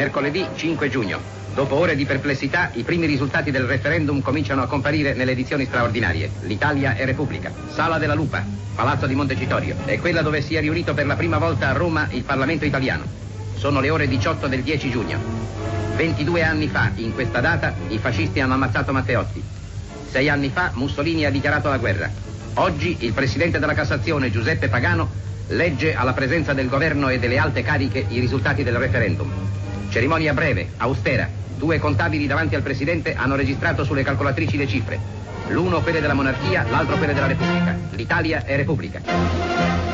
Mercoledì 5 giugno. Dopo ore di perplessità, i primi risultati del referendum cominciano a comparire nelle edizioni straordinarie. L'Italia è Repubblica. Sala della Lupa, Palazzo di Montecitorio. È quella dove si è riunito per la prima volta a Roma il Parlamento italiano. Sono le ore 18 del 10 giugno. 22 anni fa, in questa data, i fascisti hanno ammazzato Matteotti. Sei anni fa Mussolini ha dichiarato la guerra. Oggi il Presidente della Cassazione, Giuseppe Pagano, legge alla presenza del governo e delle alte cariche i risultati del referendum. Cerimonia breve, austera. Due contabili davanti al Presidente hanno registrato sulle calcolatrici le cifre. L'uno quelle della monarchia, l'altro quelle della Repubblica. L'Italia è Repubblica.